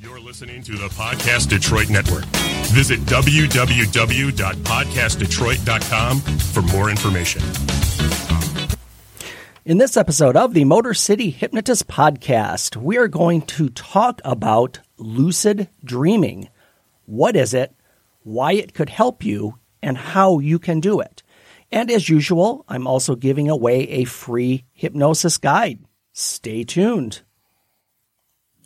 You're listening to the Podcast Detroit Network. Visit www.podcastdetroit.com for more information. In this episode of the Motor City Hypnotist Podcast, we are going to talk about lucid dreaming. What is it, why it could help you, and how you can do it. And as usual, I'm also giving away a free hypnosis guide. Stay tuned.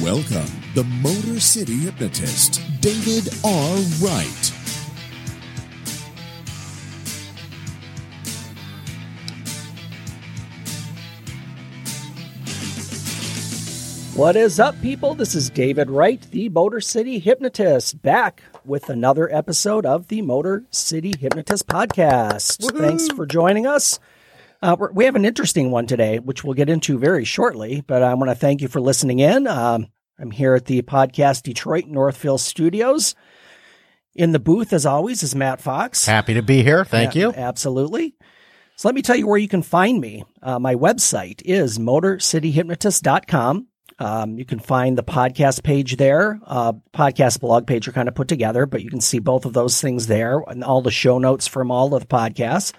Welcome, the Motor City hypnotist, David R. Wright. What is up, people? This is David Wright, the Motor City Hypnotist, back with another episode of the Motor City Hypnotist Podcast. Thanks for joining us. Uh, we're- we have an interesting one today, which we'll get into very shortly, but I want to thank you for listening in. Um, I'm here at the Podcast Detroit Northville Studios. In the booth, as always, is Matt Fox. Happy to be here. Thank Yeah, you. Absolutely. So let me tell you where you can find me. Uh, my website is motorcityhypnotist.com. Um, you can find the podcast page there. Uh, podcast blog page are kind of put together, but you can see both of those things there and all the show notes from all of the podcasts.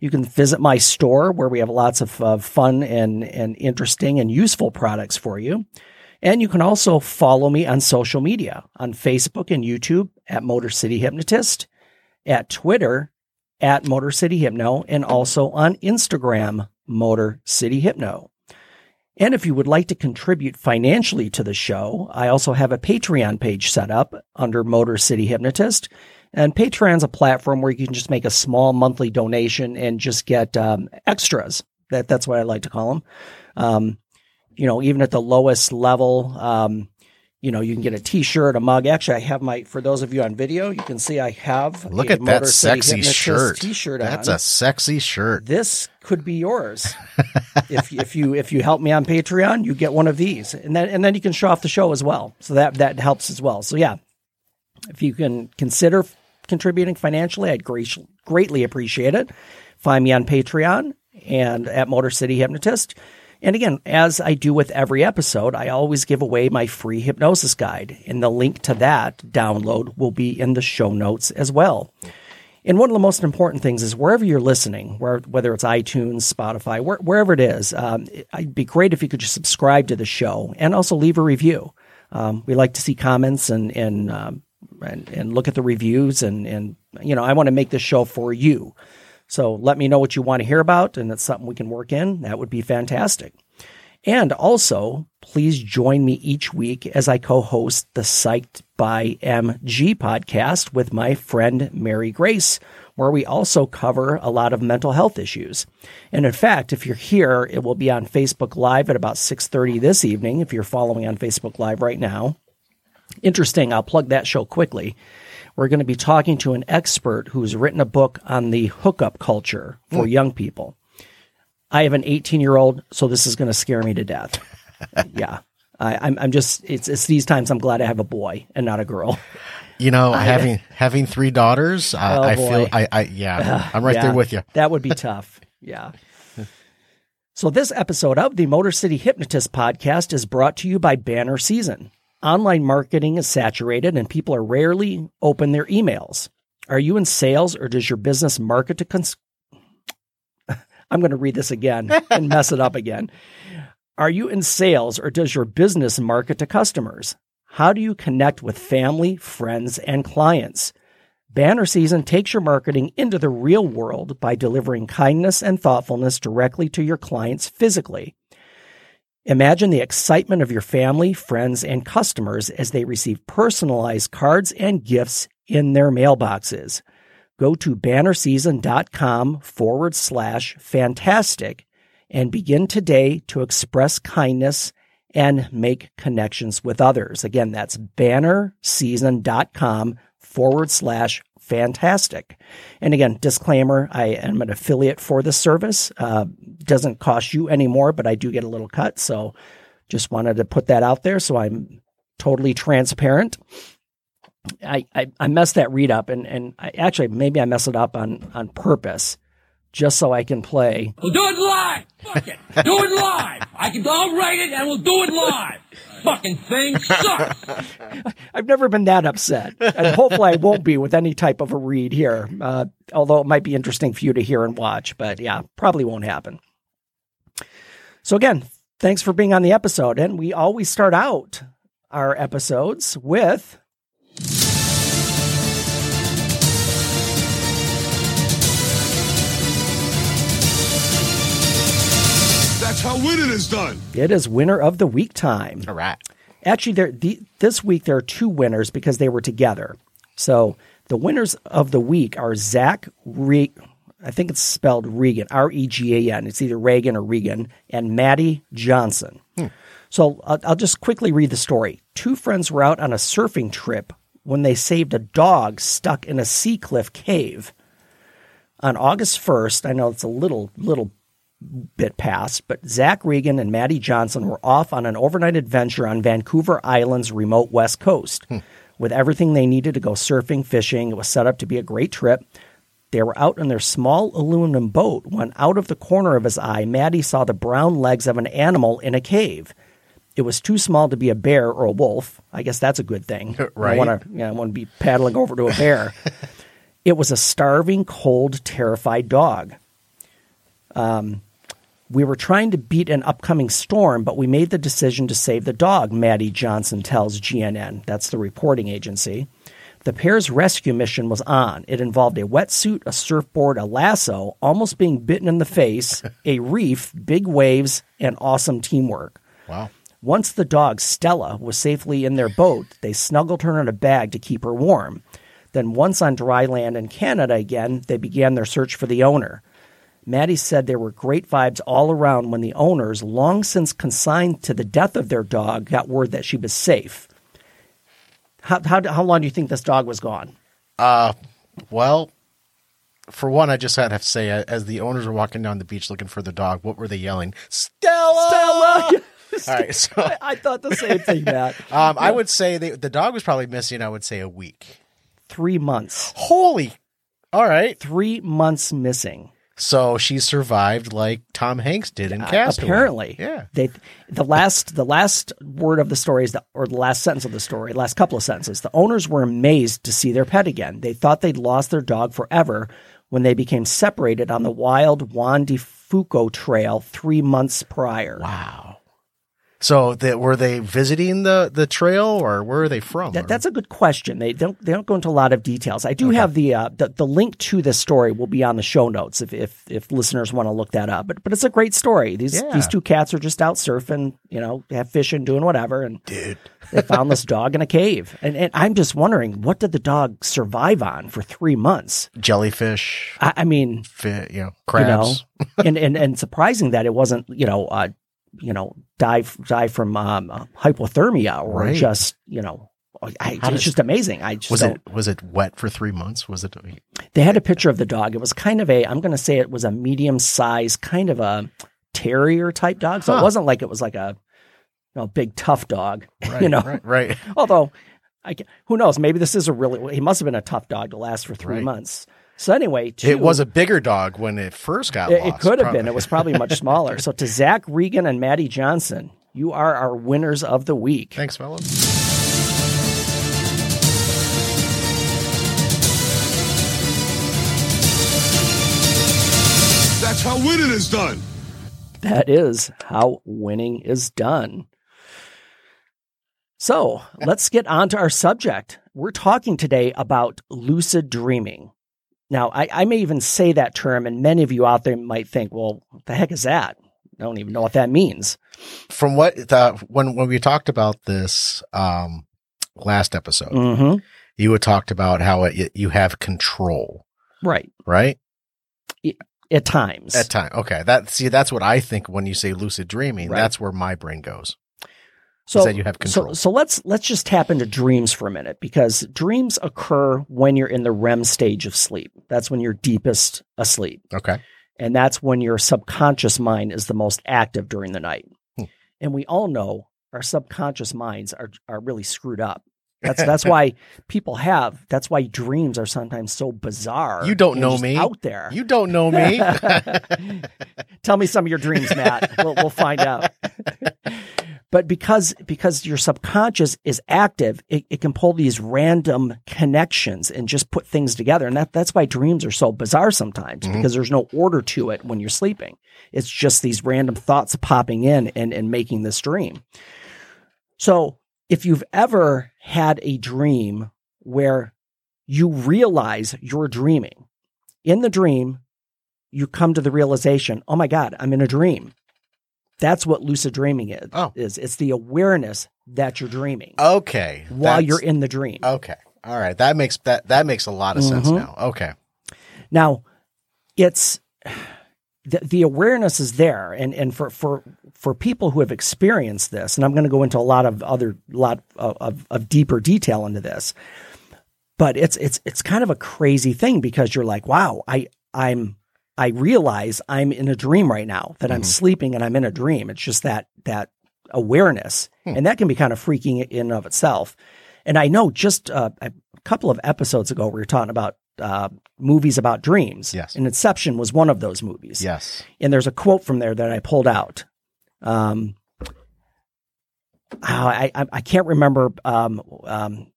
You can visit my store where we have lots of uh, fun and, and interesting and useful products for you. And you can also follow me on social media on Facebook and YouTube at Motor City Hypnotist, at Twitter at Motor City Hypno, and also on Instagram, Motor City Hypno. And if you would like to contribute financially to the show, I also have a Patreon page set up under Motor City Hypnotist. And Patreon's a platform where you can just make a small monthly donation and just get um, extras. That that's what I like to call them. Um, you know, even at the lowest level, um, you know, you can get a T-shirt, a mug. Actually, I have my. For those of you on video, you can see I have Look a at that City sexy shirt. T-shirt That's on a sexy shirt. this could be yours. if if you if you help me on Patreon, you get one of these, and then and then you can show off the show as well. So that that helps as well. So yeah, if you can consider contributing financially, I'd great, greatly appreciate it. Find me on Patreon and at Motor City Hypnotist. And again, as I do with every episode, I always give away my free hypnosis guide, and the link to that download will be in the show notes as well. And one of the most important things is wherever you're listening, where, whether it's iTunes, Spotify, where, wherever it is, um, it- it'd be great if you could just subscribe to the show and also leave a review. Um, we like to see comments and and, um, and and look at the reviews and and you know I want to make this show for you. So let me know what you want to hear about, and it's something we can work in. That would be fantastic. And also, please join me each week as I co-host the Psyched by MG podcast with my friend Mary Grace, where we also cover a lot of mental health issues. And in fact, if you're here, it will be on Facebook Live at about 6:30 this evening if you're following on Facebook Live right now. Interesting, I'll plug that show quickly. We're going to be talking to an expert who's written a book on the hookup culture for hmm. young people. I have an 18 year old, so this is going to scare me to death. yeah. I, I'm, I'm just, it's, it's these times I'm glad I have a boy and not a girl. You know, having having three daughters, I, Oh, I feel I, I yeah, I'm right Yeah, there with you. That would be tough. Yeah. So, this episode of the Motor City Hypnotist podcast is brought to you by Banner Season. Online marketing is saturated and people are rarely open their emails. Are you in sales or does your business market to cons- I'm going to read this again and mess it up again. Are you in sales or does your business market to customers? How do you connect with family, friends, and clients? Banner Season takes your marketing into the real world by delivering kindness and thoughtfulness directly to your clients physically. Imagine the excitement of your family, friends, and customers as they receive personalized cards and gifts in their mailboxes. Go to bannerseason.com forward slash fantastic and begin today to express kindness and make connections with others. Again, that's bannerseason.com forward slash fantastic. And again, disclaimer, I am an affiliate for this service. Uh, doesn't cost you any more, but I do get a little cut. So just wanted to put that out there. So I'm totally transparent. I, I, I messed that read up and, and I actually maybe I messed it up on, on purpose just so I can play. We'll do it live. Fuck it. Do it live. I can, I'll write it and we'll do it live. Fucking thing sucks. I've never been that upset, and hopefully I won't be with any type of a read here. Uh, although it might be interesting for you to hear and watch, but yeah, probably won't happen. So again, thanks for being on the episode, and we always start out our episodes with how winning is done. it is winner of the week time. All right. Actually, there the, this week there are two winners because they were together. So the winners of the week are Zach Re- I think it's spelled Regan, R E G A N. It's either Reagan or Regan, and Maddie Johnson. Hmm. So I'll, I'll just quickly read the story. Two friends were out on a surfing trip when they saved a dog stuck in a sea cliff cave. On August 1st, I know it's a little little bit past, but Zach Regan and Maddie Johnson were off on an overnight adventure on Vancouver Island's remote west coast. Hmm. With everything they needed to go surfing, fishing, it was set up to be a great trip. They were out in their small aluminum boat when, out of the corner of his eye, Maddie saw the brown legs of an animal in a cave. It was too small to be a bear or a wolf. I guess that's a good thing. right. I want to, you know, I want to be paddling over to a bear. it was a starving, cold, terrified dog. Um, We were trying to beat an upcoming storm, but we made the decision to save the dog, Maddie Johnson tells GNN. That's the reporting agency. The pair's rescue mission was on. It involved a wetsuit, a surfboard, a lasso, almost being bitten in the face, a reef, big waves, and awesome teamwork. Wow. Once the dog, Stella, was safely in their boat, they snuggled her in a bag to keep her warm. Then, once on dry land in Canada again, they began their search for the owner. Maddie said there were great vibes all around when the owners, long since consigned to the death of their dog, got word that she was safe. How, how, how long do you think this dog was gone? Well, for one, I just had to say, uh, as the owners were walking down the beach looking for the dog, what were they yelling? Stella! Stella! All right, so I thought the same thing, Matt. um, I would say they, the dog was probably missing. I would say a week. Three months. Holy! All right, Three months missing. So she survived like Tom Hanks did in Castaway. Apparently, yeah. They the last the last word of the story is the, or the last sentence of the story, last couple of sentences. The owners were amazed to see their pet again. They thought they'd lost their dog forever when they became separated on the wild Juan de Fuca Trail three months prior. Wow. So that were they visiting the the trail or where are they from? That, that's a good question. They don't they don't go into a lot of details. I do have the, uh, the the link to this story will be on the show notes if if, if listeners want to look that up. But but it's a great story. These Yeah. these two cats are just out surfing, you know, have fishing, doing whatever, and Dude. they found this dog in a cave. And, and I'm just wondering, what did the dog survive on for three months? jellyfish, I, I mean, fi- you know, you crabs. know, and, and and surprising that it wasn't, you know, uh, you know, die die from um, uh, hypothermia or Right. just, you know, I, it's does- just amazing. I just Was it was it wet for three months? Was it? They had a picture of the dog. It was kind of a, I'm going to say it was a medium size, kind of a terrier type dog. So it wasn't like it was like a, you know, big tough dog, Right, you know. right, right. Although, I, ca- who knows? Maybe this is a really, he must have been a tough dog to last for three Right. months. So anyway, two, It was a bigger dog when it first got it, lost. it could have been. It was probably much smaller. So to Zach Regan and Maddie Johnson, you are our winners of the week. Thanks, fellas. That's how winning is done. That is how winning is done. So let's get on to our subject. We're talking today about lucid dreaming. Now, I, I may even say that term, and many of you out there might think, well, what the heck is that? I don't even know what that means. From what the when when we talked about this um last episode, hmm you had talked about how it, you have control, Right. right? At times. At time. Okay. That see that's what I think when you say lucid dreaming. Right. That's where my brain goes. So that you have control. So, so let's let's just tap into dreams for a minute because dreams occur when you're in the REM stage of sleep. That's when you're deepest asleep, Okay. and that's when your subconscious mind is the most active during the night. Hmm. And we all know our subconscious minds are are really screwed up. That's that's why people have. That's why dreams are sometimes so bizarre. You don't know me. out there. You don't know me. Tell me some of your dreams, Matt. we'll, we'll find out. but because because your subconscious is active, it, it can pull these random connections and just put things together. And that that's why dreams are so bizarre sometimes mm-hmm. because there's no order to it when you're sleeping. It's just these random thoughts popping in and, and making this dream. So if you've ever had a dream where you realize you're dreaming, in the dream, you come to the realization, oh my God, I'm in a dream. That's what lucid dreaming is. Oh. is. It's the awareness that you're dreaming okay. while That's- you're in the dream. Okay. All right. That makes that that makes a lot of sense Mhm. now. Okay. Now, it's the, the awareness is there, and and for for for people who have experienced this, and I'm going to go into a lot of other lot of, of, of deeper detail into this, but it's it's it's kind of a crazy thing because you're like, wow, I I'm I realize I'm in a dream right now that I'm sleeping and I'm in a dream. It's just that that awareness, and that can be kind of freaking in and of itself. And I know just uh, a couple of episodes ago we were talking about uh, movies about dreams. Yes. and Inception was one of those movies. Yes. And there's a quote from there that I pulled out. Um, oh, I, I I can't remember. Um, um,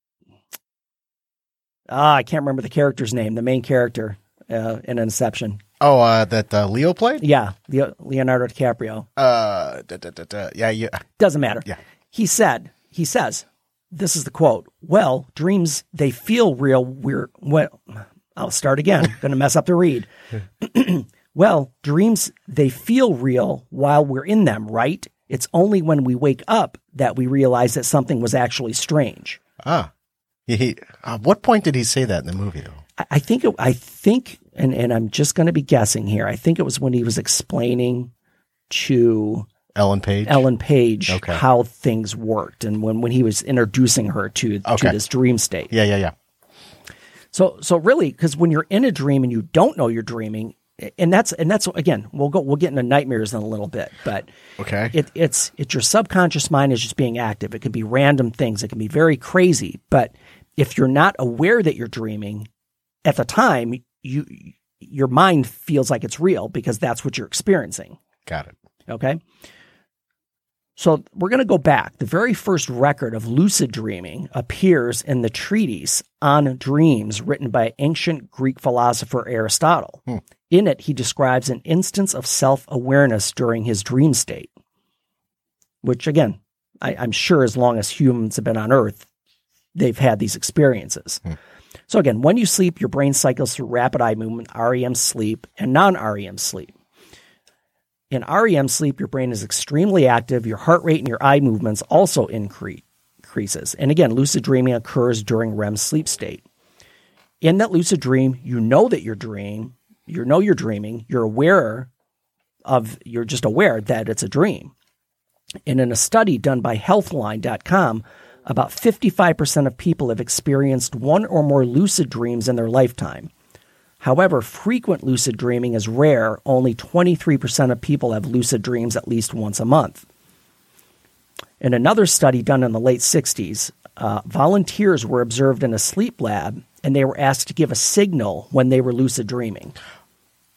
ah, I can't remember the character's name. The main character uh, in Inception. Oh, uh, that uh, Leo played. Yeah, Leo, Leonardo DiCaprio. Uh, da, da, da, yeah, yeah. Doesn't matter. Yeah. He said. He says. This is the quote. Well, dreams they feel real. We're well. I'll start again. Going to mess up the read. well, dreams they feel real while we're in them, right? It's only when we wake up that we realize that something was actually strange. Ah, he. he uh, what point did he say that in the movie though? I, think. It, I think, and and I'm just going to be guessing here. I think it was when he was explaining to Ellen Page. Ellen Page Okay. how things worked, and when when he was introducing her to Okay. to this dream state. Yeah, yeah, yeah. So so really, because when you're in a dream and you don't know you're dreaming, and that's and that's again, we'll go we'll get into nightmares in a little bit, but Okay. it, it's it's your subconscious mind is just being active. It can be random things. It can be very crazy, but if you're not aware that you're dreaming at the time, you your mind feels like it's real because that's what you're experiencing. Got it. Okay. So we're going to go back. The very first record of lucid dreaming appears in the treatise on dreams written by ancient Greek philosopher Aristotle. Hmm. In it, he describes an instance of self awareness during his dream state, which, again, I, I'm sure as long as humans have been on Earth, they've had these experiences. Hmm. So, again, when you sleep, your brain cycles through rapid eye movement, REM sleep, and non REM sleep. In REM sleep, your brain is extremely active. Your heart rate and your eye movements also increase. Increases. And again, lucid dreaming occurs during REM sleep state. In that lucid dream, you know that you're dreaming. You know you're dreaming. You're aware of. You're just aware that it's a dream. And in a study done by Healthline.com, about 55% of people have experienced one or more lucid dreams in their lifetime. However, frequent lucid dreaming is rare. Only 23% of people have lucid dreams at least once a month. In another study done in the late 60s, uh, volunteers were observed in a sleep lab and they were asked to give a signal when they were lucid dreaming.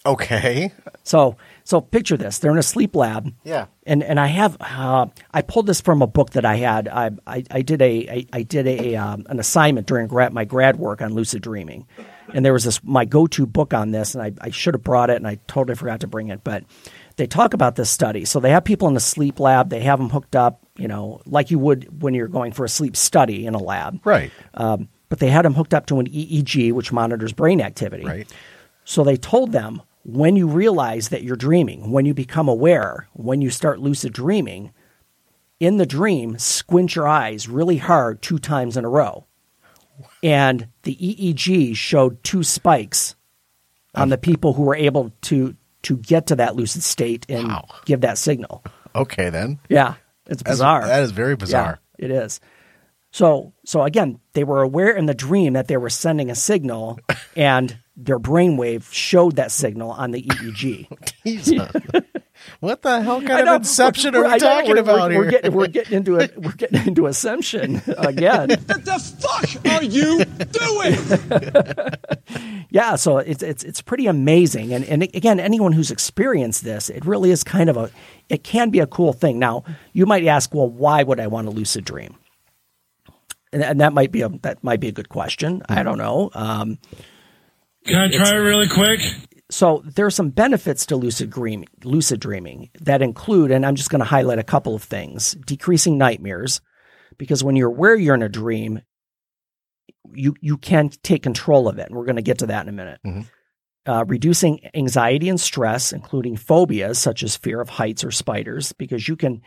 Okay. So, so picture this: they're in a sleep lab. Yeah. And and I have uh, I pulled this from a book that I had. I I, I did a I, I did a um, an assignment during grad, my grad work on lucid dreaming, and there was this my go to book on this, and I, I should have brought it, and I totally forgot to bring it, but. They talk about this study. So they have people in the sleep lab. They have them hooked up, you know, like you would when you're going for a sleep study in a lab. Right. Um, but they had them hooked up to an EEG, which monitors brain activity. Right. So they told them when you realize that you're dreaming, when you become aware, when you start lucid dreaming, in the dream, squint your eyes really hard two times in a row. And the EEG showed two spikes on the people who were able to to get to that lucid state and Wow. give that signal. Okay then. Yeah. It's That's- bizarre. that is very bizarre. Yeah, it is. So so again, they were aware in the dream that they were sending a signal, and their brainwave showed that signal on the EEG. Jesus. what the hell kind know, of inception we're- we I know, talking we're- about we're, here? We're getting, we're getting into it. We're getting into assumption again. What the fuck are you doing? Yeah, so it's it's it's pretty amazing, and and again, anyone who's experienced this, it really is kind of a, it can be a cool thing. Now, you might ask, well, why would I want a lucid dream? And, and that might be a that might be a good question. I don't know. Um, Can I try it really quick? so there are some benefits to lucid dreaming, lucid dreaming that include, and I'm just going to highlight a couple of things: decreasing nightmares, because when you're aware you're in a dream, you you can take control of it. And we're going to get to that in a minute. Uh, reducing anxiety and stress, including phobias such as fear of heights or spiders, because you can.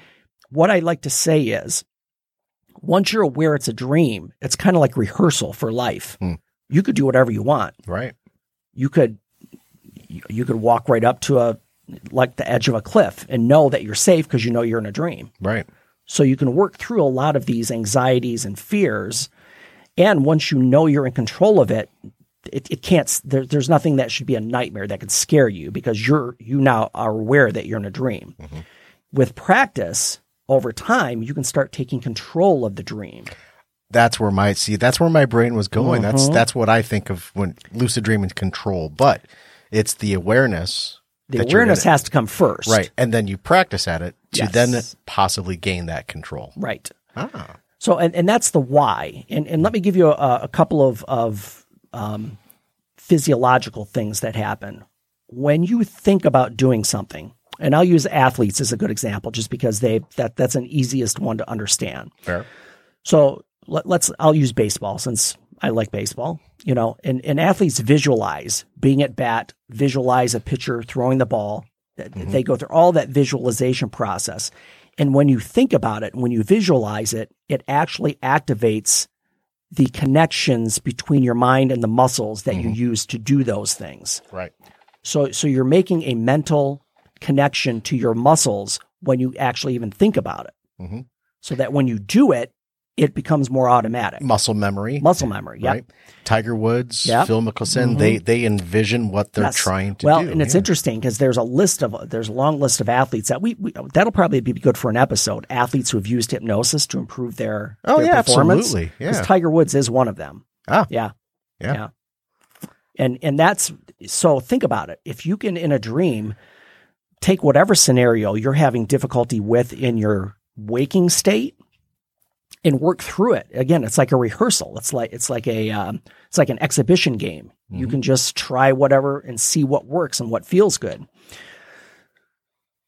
What I like to say is, once you're aware it's a dream, it's kind of like rehearsal for life. Hmm. You could do whatever you want right. You could you, could walk right up to a like the edge of a cliff and know that you're safe because you know you're in a dream. Right. So you can work through a lot of these anxieties and fears. And once you know you're in control of it, it, it can't there, there's nothing that should be a nightmare that could scare you because you're you now are aware that you're in a dream. Mm-hmm. With practice over time, you can start taking control of the dream. That's where my see. That's where my brain was going. Mm-hmm. That's that's what I think of when lucid dreaming control. But it's the awareness. The awareness has to come first. right, and then you practice at it to Yes. then possibly gain that control. Right. Ah, So, and, and that's the why. And, and let me give you a, a couple of, of um, physiological things that happen. When you think about doing something, and I'll use athletes as a good example just because they that that's an easiest one to understand. fair. So let, let's I'll use baseball since I like baseball. You know, and, and athletes visualize being at bat, visualize a pitcher throwing the ball. They go through all that visualization process. And when you think about it, when you visualize it, it actually activates the connections between your mind and the muscles that you use to do those things. Right. So so you're making a mental connection to your muscles when you actually even think about it. Mhm. So that when you do it, it becomes more automatic. Muscle memory. Muscle memory. Yep. Right. Tiger Woods, Yep. Phil Mickelson. They they envision what they're Yes. trying to do. well, do. and it's Yeah. interesting because there's a list of there's a long list of athletes that we, we that'll probably be good for an episode. Athletes who have used hypnosis to improve their Oh, their yeah, performance. absolutely. Yeah. Tiger Woods is one of them. Ah. yeah, Yeah. and and that's so think about it. If you can in a dream take whatever scenario you're having difficulty with in your waking state and work through it. Again, it's like a rehearsal. It's like it's like a um, it's like an exhibition game. You can just try whatever and see what works and what feels good.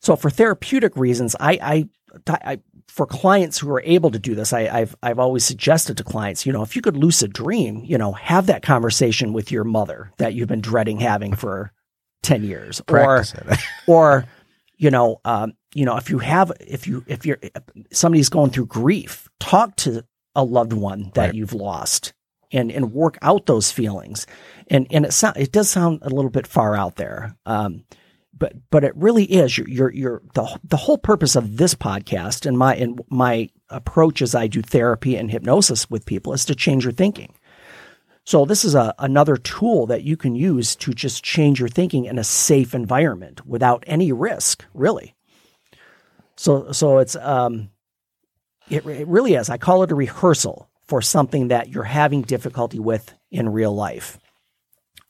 So for therapeutic reasons, I, I, I for clients who are able to do this, I, I've I've always suggested to clients, you know, if you could lucid dream, you know, have that conversation with your mother that you've been dreading having for ten years, Practice or or you know, um, you know, if you have, if you, if you're somebody's going through grief, talk to a loved one that Right. you've lost, and and work out those feelings. And and it sound it does sound a little bit far out there, um, but but it really is. You're you're, you're the the whole purpose of this podcast and my and my approach as I do therapy and hypnosis with people is to change your thinking. So this is a, another tool that you can use to just change your thinking in a safe environment without any risk, really. So so it's um it, it really is. I call it a rehearsal for something that you're having difficulty with in real life.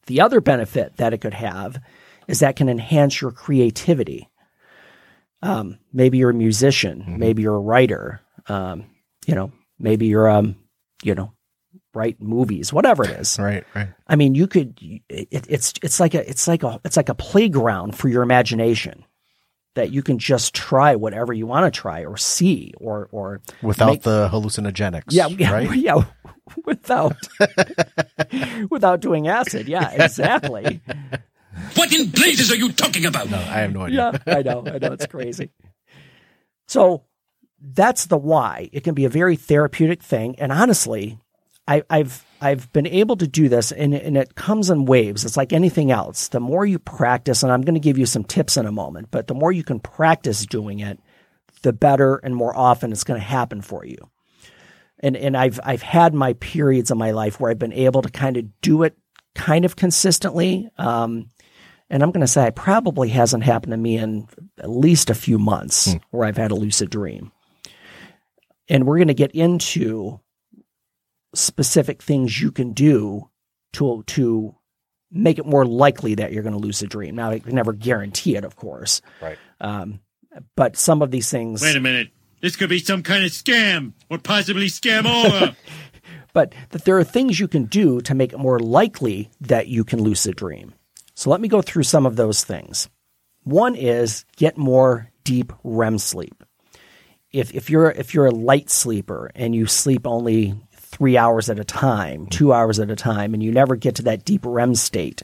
The other benefit that it could have is that can enhance your creativity. Um, maybe you're a musician, maybe you're a writer, um, you know, maybe you're um, you know, write movies, whatever it is. right. Right. I mean, you could. It, it's it's like a it's like a it's like a playground for your imagination that you can just try whatever you want to try or see or or Without make- the hallucinogenics. yeah yeah Right. yeah without without doing acid. Yeah, exactly. What in blazes are you talking about? No, I have no idea. yeah, I know, I know, it's crazy. So that's the why. It can be a very therapeutic thing, and honestly, I, I've I've been able to do this, and and it comes in waves. It's like anything else. The more you practice, and I'm going to give you some tips in a moment, but the more you can practice doing it, the better and more often it's going to happen for you. And and I've I've had my periods in my life where I've been able to kind of do it kind of consistently. Um, and I'm going to say it probably hasn't happened to me in at least a few months where I've had a lucid dream. And we're going to get into specific things you can do to to make it more likely that you're going to lose lucid dream. Now, I can never guarantee it, of course. Right. Um, but some of these things. Wait a minute. This could be some kind of scam or possibly scam over. but that there are things you can do to make it more likely that you can lucid dream. So let me go through some of those things. One is get more deep REM sleep. If if you're if you're a light sleeper and you sleep only three hours at a time, two hours at a time, and you never get to that deep REM state,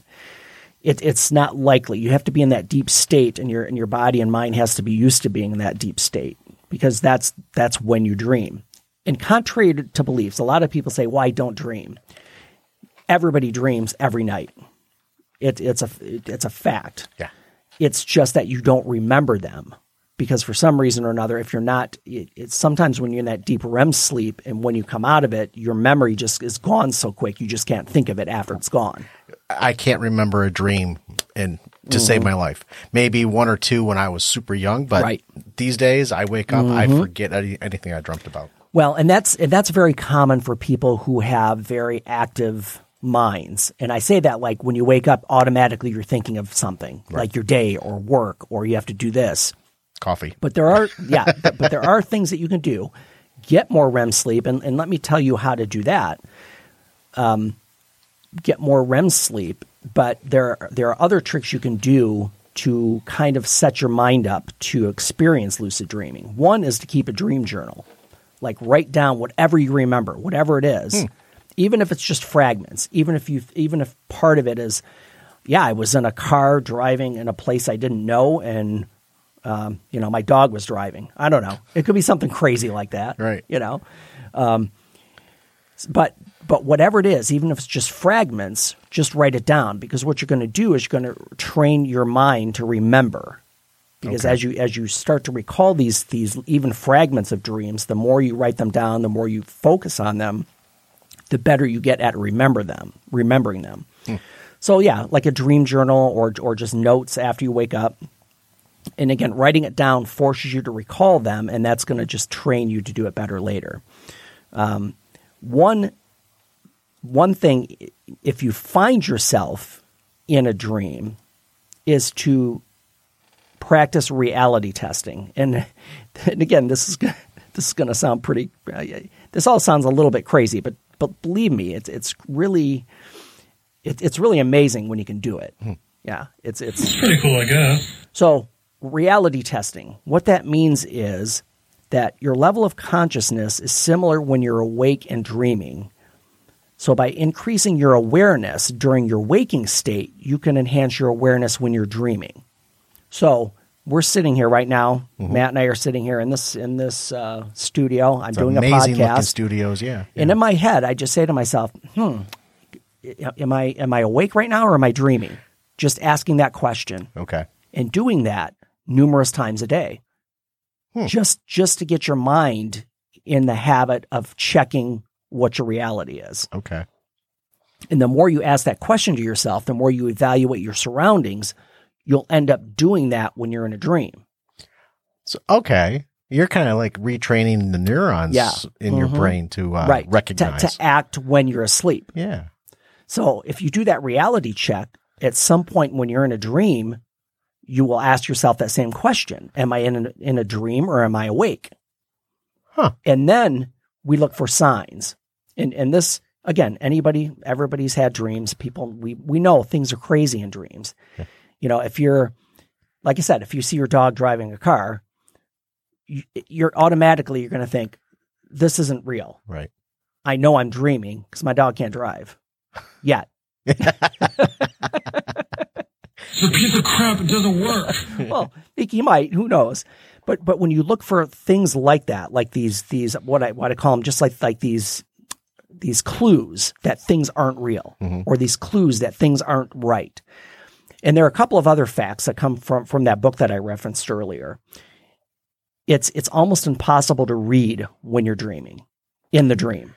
it, it's not likely. You have to be in that deep state, and your and your body and mind has to be used to being in that deep state because that's that's when you dream. And contrary to, beliefs, a lot of people say, "Why don't dream?" Everybody dreams every night. It, it's a it, it's a fact. Yeah. It's just that you don't remember them because for some reason or another, if you're not, it, it's sometimes when you're in that deep REM sleep and when you come out of it, your memory just is gone so quick you just can't think of it after it's gone. I can't remember a dream and to save my life. Maybe one or two when I was super young, but Mm-hmm. Right. Mm-hmm. these days I wake up, I forget any, anything I dreamt about. Well, and that's and that's very common for people who have very active minds. And I say that like when you wake up, automatically you're thinking of something like your day or work or you have to do this. Coffee. But there are, yeah, but, but there are things that you can do. Get more REM sleep, and, and let me tell you how to do that. Um, get more REM sleep, but there there are other tricks you can do to kind of set your mind up to experience lucid dreaming. One is to keep a dream journal, like write down whatever you remember, whatever it is, even if it's just fragments, even if you even if part of it is, yeah, I was in a car driving in a place I didn't know and um, you know, my dog was driving. I don't know. It could be something crazy like that. Right. You know, um, but but whatever it is, even if it's just fragments, just write it down because what you're going to do is you're going to train your mind to remember. Because Okay. as you as you start to recall these these even fragments of dreams, the more you write them down, the more you focus on them, the better you get at remember them, remembering them. So yeah, like a dream journal or or just notes after you wake up. And again, writing it down forces you to recall them, and that's going to just train you to do it better later. Um, one one thing, if you find yourself in a dream, is to practice reality testing. And, and again, this is this is going to sound pretty. Uh, this all sounds a little bit crazy, but but believe me, it's it's really it, it's really amazing when you can do it. Yeah, it's it's Pretty cool, I guess. so, reality testing, what that means is that your level of consciousness is similar when you're awake and dreaming. So, by increasing your awareness during your waking state, you can enhance your awareness when you're dreaming. So, we're sitting here right now. Matt and I are sitting here in this in this uh, studio. I'm doing a podcast, studios. Yeah. and in my head, I just say to myself, "Hmm, am I am I awake right now or am I dreaming?" Just asking that question Okay. and doing that numerous times a day Hmm. just just to get your mind in the habit of checking what your reality is Okay. and the more you ask that question to yourself the more you evaluate your surroundings you'll end up doing that when you're in a dream So okay, you're kind of like retraining the neurons Yeah. in your Mhm. brain to uh, right To- recognize. to, act when you're asleep yeah. so if you do that reality check at some point when you're in a dream you will ask yourself that same question. Am i in a, in a dream or am i awake? Huh. and then we look for signs. And and this again anybody everybody's had dreams. People we we know things are crazy in dreams. You know if you're like i said if you see your dog driving a car you, you're automatically you're going to think this isn't real. Right. i know i'm dreaming because my dog can't drive. Yet Forget of crap, it doesn't work. well, he he might. Who knows? But but when you look for things like that, like these these what I what I call them, just like like these these clues that things aren't real, mm-hmm. or these clues that things aren't right. And there are a couple of other facts that come from from that book that I referenced earlier. it's it's almost impossible to read when you're dreaming in the dream.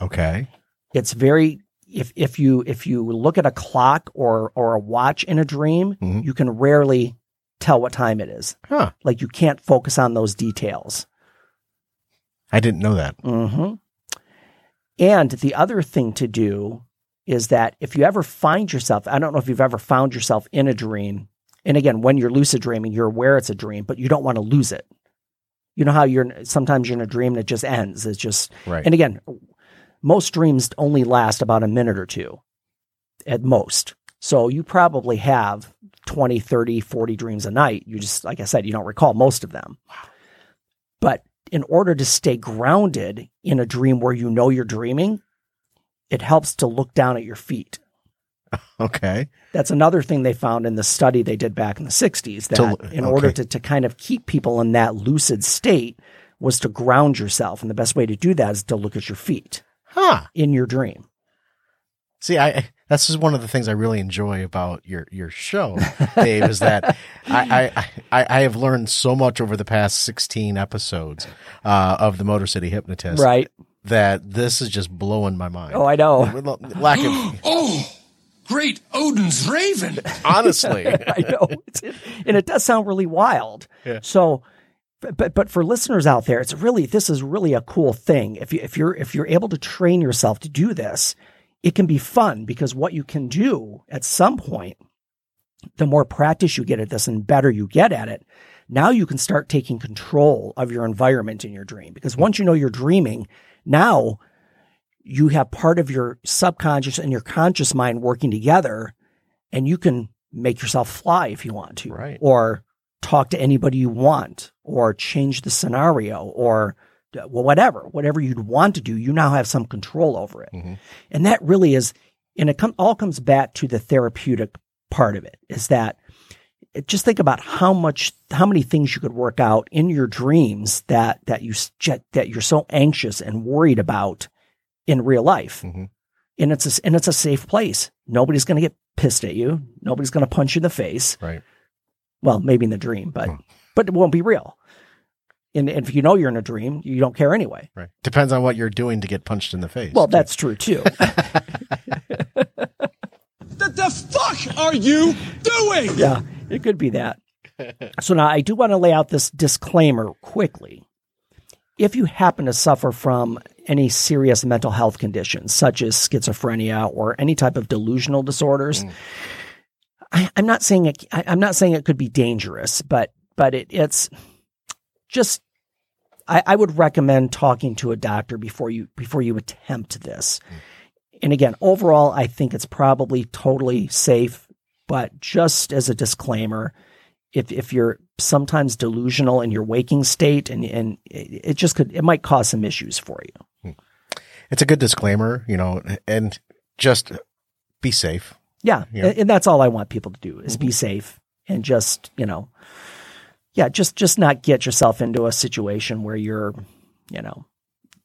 Okay. It's very if if you if you look at a clock or or a watch in a dream, Mhm. you can rarely tell what time it is. Huh. Like you can't focus on those details. I didn't know that. hmm And the other thing to do is that if you ever find yourself, I don't know if you've ever found yourself in a dream, and again, when you're lucid dreaming, you're aware it's a dream, but you don't want to lose it. You know how you're sometimes you're in a dream and it just ends. It's just, Right. and again, most dreams only last about a minute or two at most. So you probably have 20, 30, 40 dreams a night. You just, like I said, you don't recall most of them. But in order to stay grounded in a dream where you know you're dreaming, it helps to look down at your feet. Okay. That's another thing they found in the study they did back in the 60s that To- in order to, to kind of keep people in that lucid state was to ground yourself. And the best way to do that is to look at your feet Huh. in your dream. See, I, I that's just one of the things I really enjoy about your your show, Dave, is that I, I, I, I have learned so much over the past sixteen episodes uh, of the Motor City Hypnotist, Right. That this is just blowing my mind. Oh, I know. Lack of Oh, great Odin's Raven. honestly, I know. It's, and it does sound really wild. Yeah. So, but, but but for listeners out there, it's really this is really a cool thing. If you if you're if you're able to train yourself to do this, it can be fun because what you can do at some point, the more practice you get at this and better you get at it, now you can start taking control of your environment in your dream. Because once you know you're dreaming, now you have part of your subconscious and your conscious mind working together and you can make yourself fly if you want to, Right. or talk to anybody you want, or change the scenario, or whatever, whatever you'd want to do, you now have some control over it, Mhm. and that really is, and it com- all comes back to the therapeutic part of it. Is that just think about how much, how many things you could work out in your dreams that that you, that you're so anxious and worried about in real life Mhm. and it's a, and it's a safe place. Nobody's going to get pissed at you. Nobody's going to punch you in the face. right? Well, maybe in the dream, but Hmm. but it won't be real. And, and if you know you're in a dream, you don't care anyway. Right. Depends on what you're doing to get punched in the face. Well, that's true too. What the fuck are you doing? yeah, it could be that. So now I do want to lay out this disclaimer quickly. If you happen to suffer from any serious mental health conditions, such as schizophrenia or any type of delusional disorders, I, I'm not saying it. I, I'm not saying it could be dangerous, but but it, it's just. I, I would recommend talking to a doctor before you before you attempt this. And again, overall, I think it's probably totally safe. But just as a disclaimer, if if you're sometimes delusional in your waking state, and and it it just could it might cause some issues for you. Hmm. it's a good disclaimer, you know, and just be safe. Yeah, Yeah. and- and that's all I want people to do is be safe and just you know, yeah, just just not get yourself into a situation where you're, you know,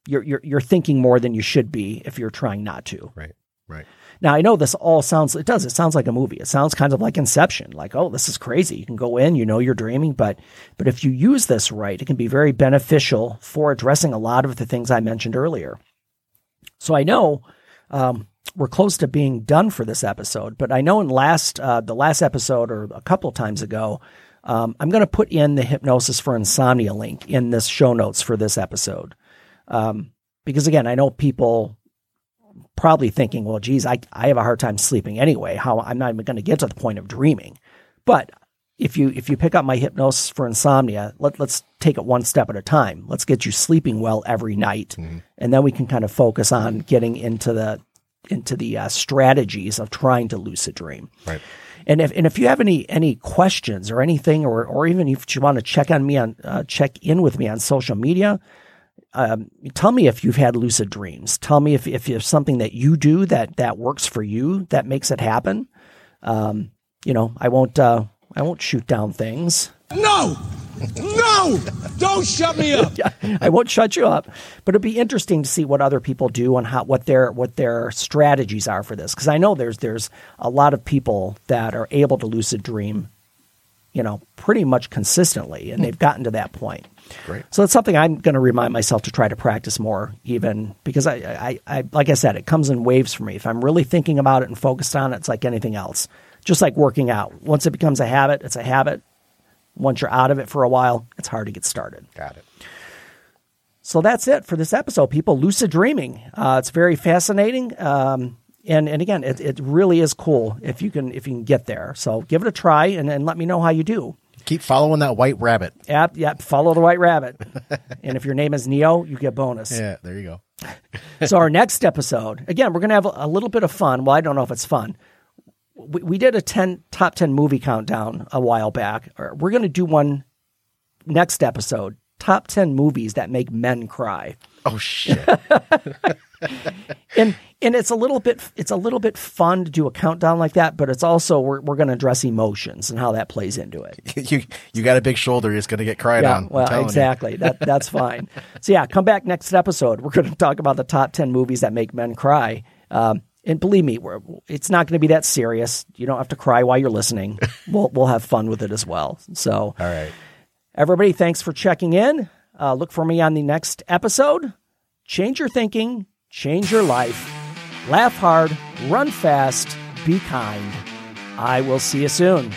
you're you're you're thinking more than you should be if you're trying not to. Right. Right. Now I know this all sounds it does it sounds like a movie. It sounds kind of like Inception. Like, oh, this is crazy. You can go in, you know you're dreaming, but but if you use this right, it can be very beneficial for addressing a lot of the things I mentioned earlier. So I know um, we're close to being done for this episode, but I know in last uh, the last episode or a couple times ago, um, I'm going to put in the hypnosis for insomnia link in this show notes for this episode, um, because again, I know people probably thinking, well, geez, I, I have a hard time sleeping anyway. How I'm not even going to get to the point of dreaming. But if you if you pick up my hypnosis for insomnia, let, let's take it one step at a time. Let's get you sleeping well every night, and then we can kind of focus on getting into the into the uh, strategies of trying to lucid dream. Right. And if and if you have any any questions or anything, or or even if you want to check on me on uh, check in with me on social media, um, tell me if you've had lucid dreams. Tell me if if you have something that you do that that works for you that makes it happen. Um, you know, I won't uh, I won't shoot down things. No! No! Don't shut me up! Yeah, I won't shut you up, but it'd be interesting to see what other people do and how what their what their strategies are for this. Because I know there's there's a lot of people that are able to lucid dream you know, pretty much consistently, and they've gotten to that point. Great. So that's something I'm going to remind myself to try to practice more, even because I, I, I, like I said, it comes in waves for me. If I'm really thinking about it and focused on it, it's like anything else. Just like working out. Once it becomes a habit, it's a habit. Once you're out of it for a while, it's hard to get started. Got it. So that's it for this episode, people. Lucid dreaming. Uh, it's very fascinating. Um, and, and again, it, it really is cool if you can if you can get there. So give it a try and, and let me know how you do. Keep following that white rabbit. Yep, yep. Follow the white rabbit. and if your name is Neo, you get bonus. Yeah, there you go. so our next episode, again, we're going to have a, a little bit of fun. Well, I don't know if it's fun. We, we did a 10 top 10 movie countdown a while back. We're going to do one next episode, top 10 movies that make men cry. Oh shit. And and it's a little bit it's a little bit fun to do a countdown like that, but it's also we're we're going to address emotions and how that plays into it. you you got a big shoulder. It's going to get cried Yeah, on. Well, exactly. That that's fine. So yeah, come back next episode. We're going to talk about the top ten movies that make men cry. Um, and believe me, we're, it's not going to be that serious. You don't have to cry while you're listening. we'll we'll have fun with it as well. So All right. everybody, thanks for checking in. Uh, look for me on the next episode. Change your thinking, change your life. Laugh hard, run fast, be kind. I will see you soon.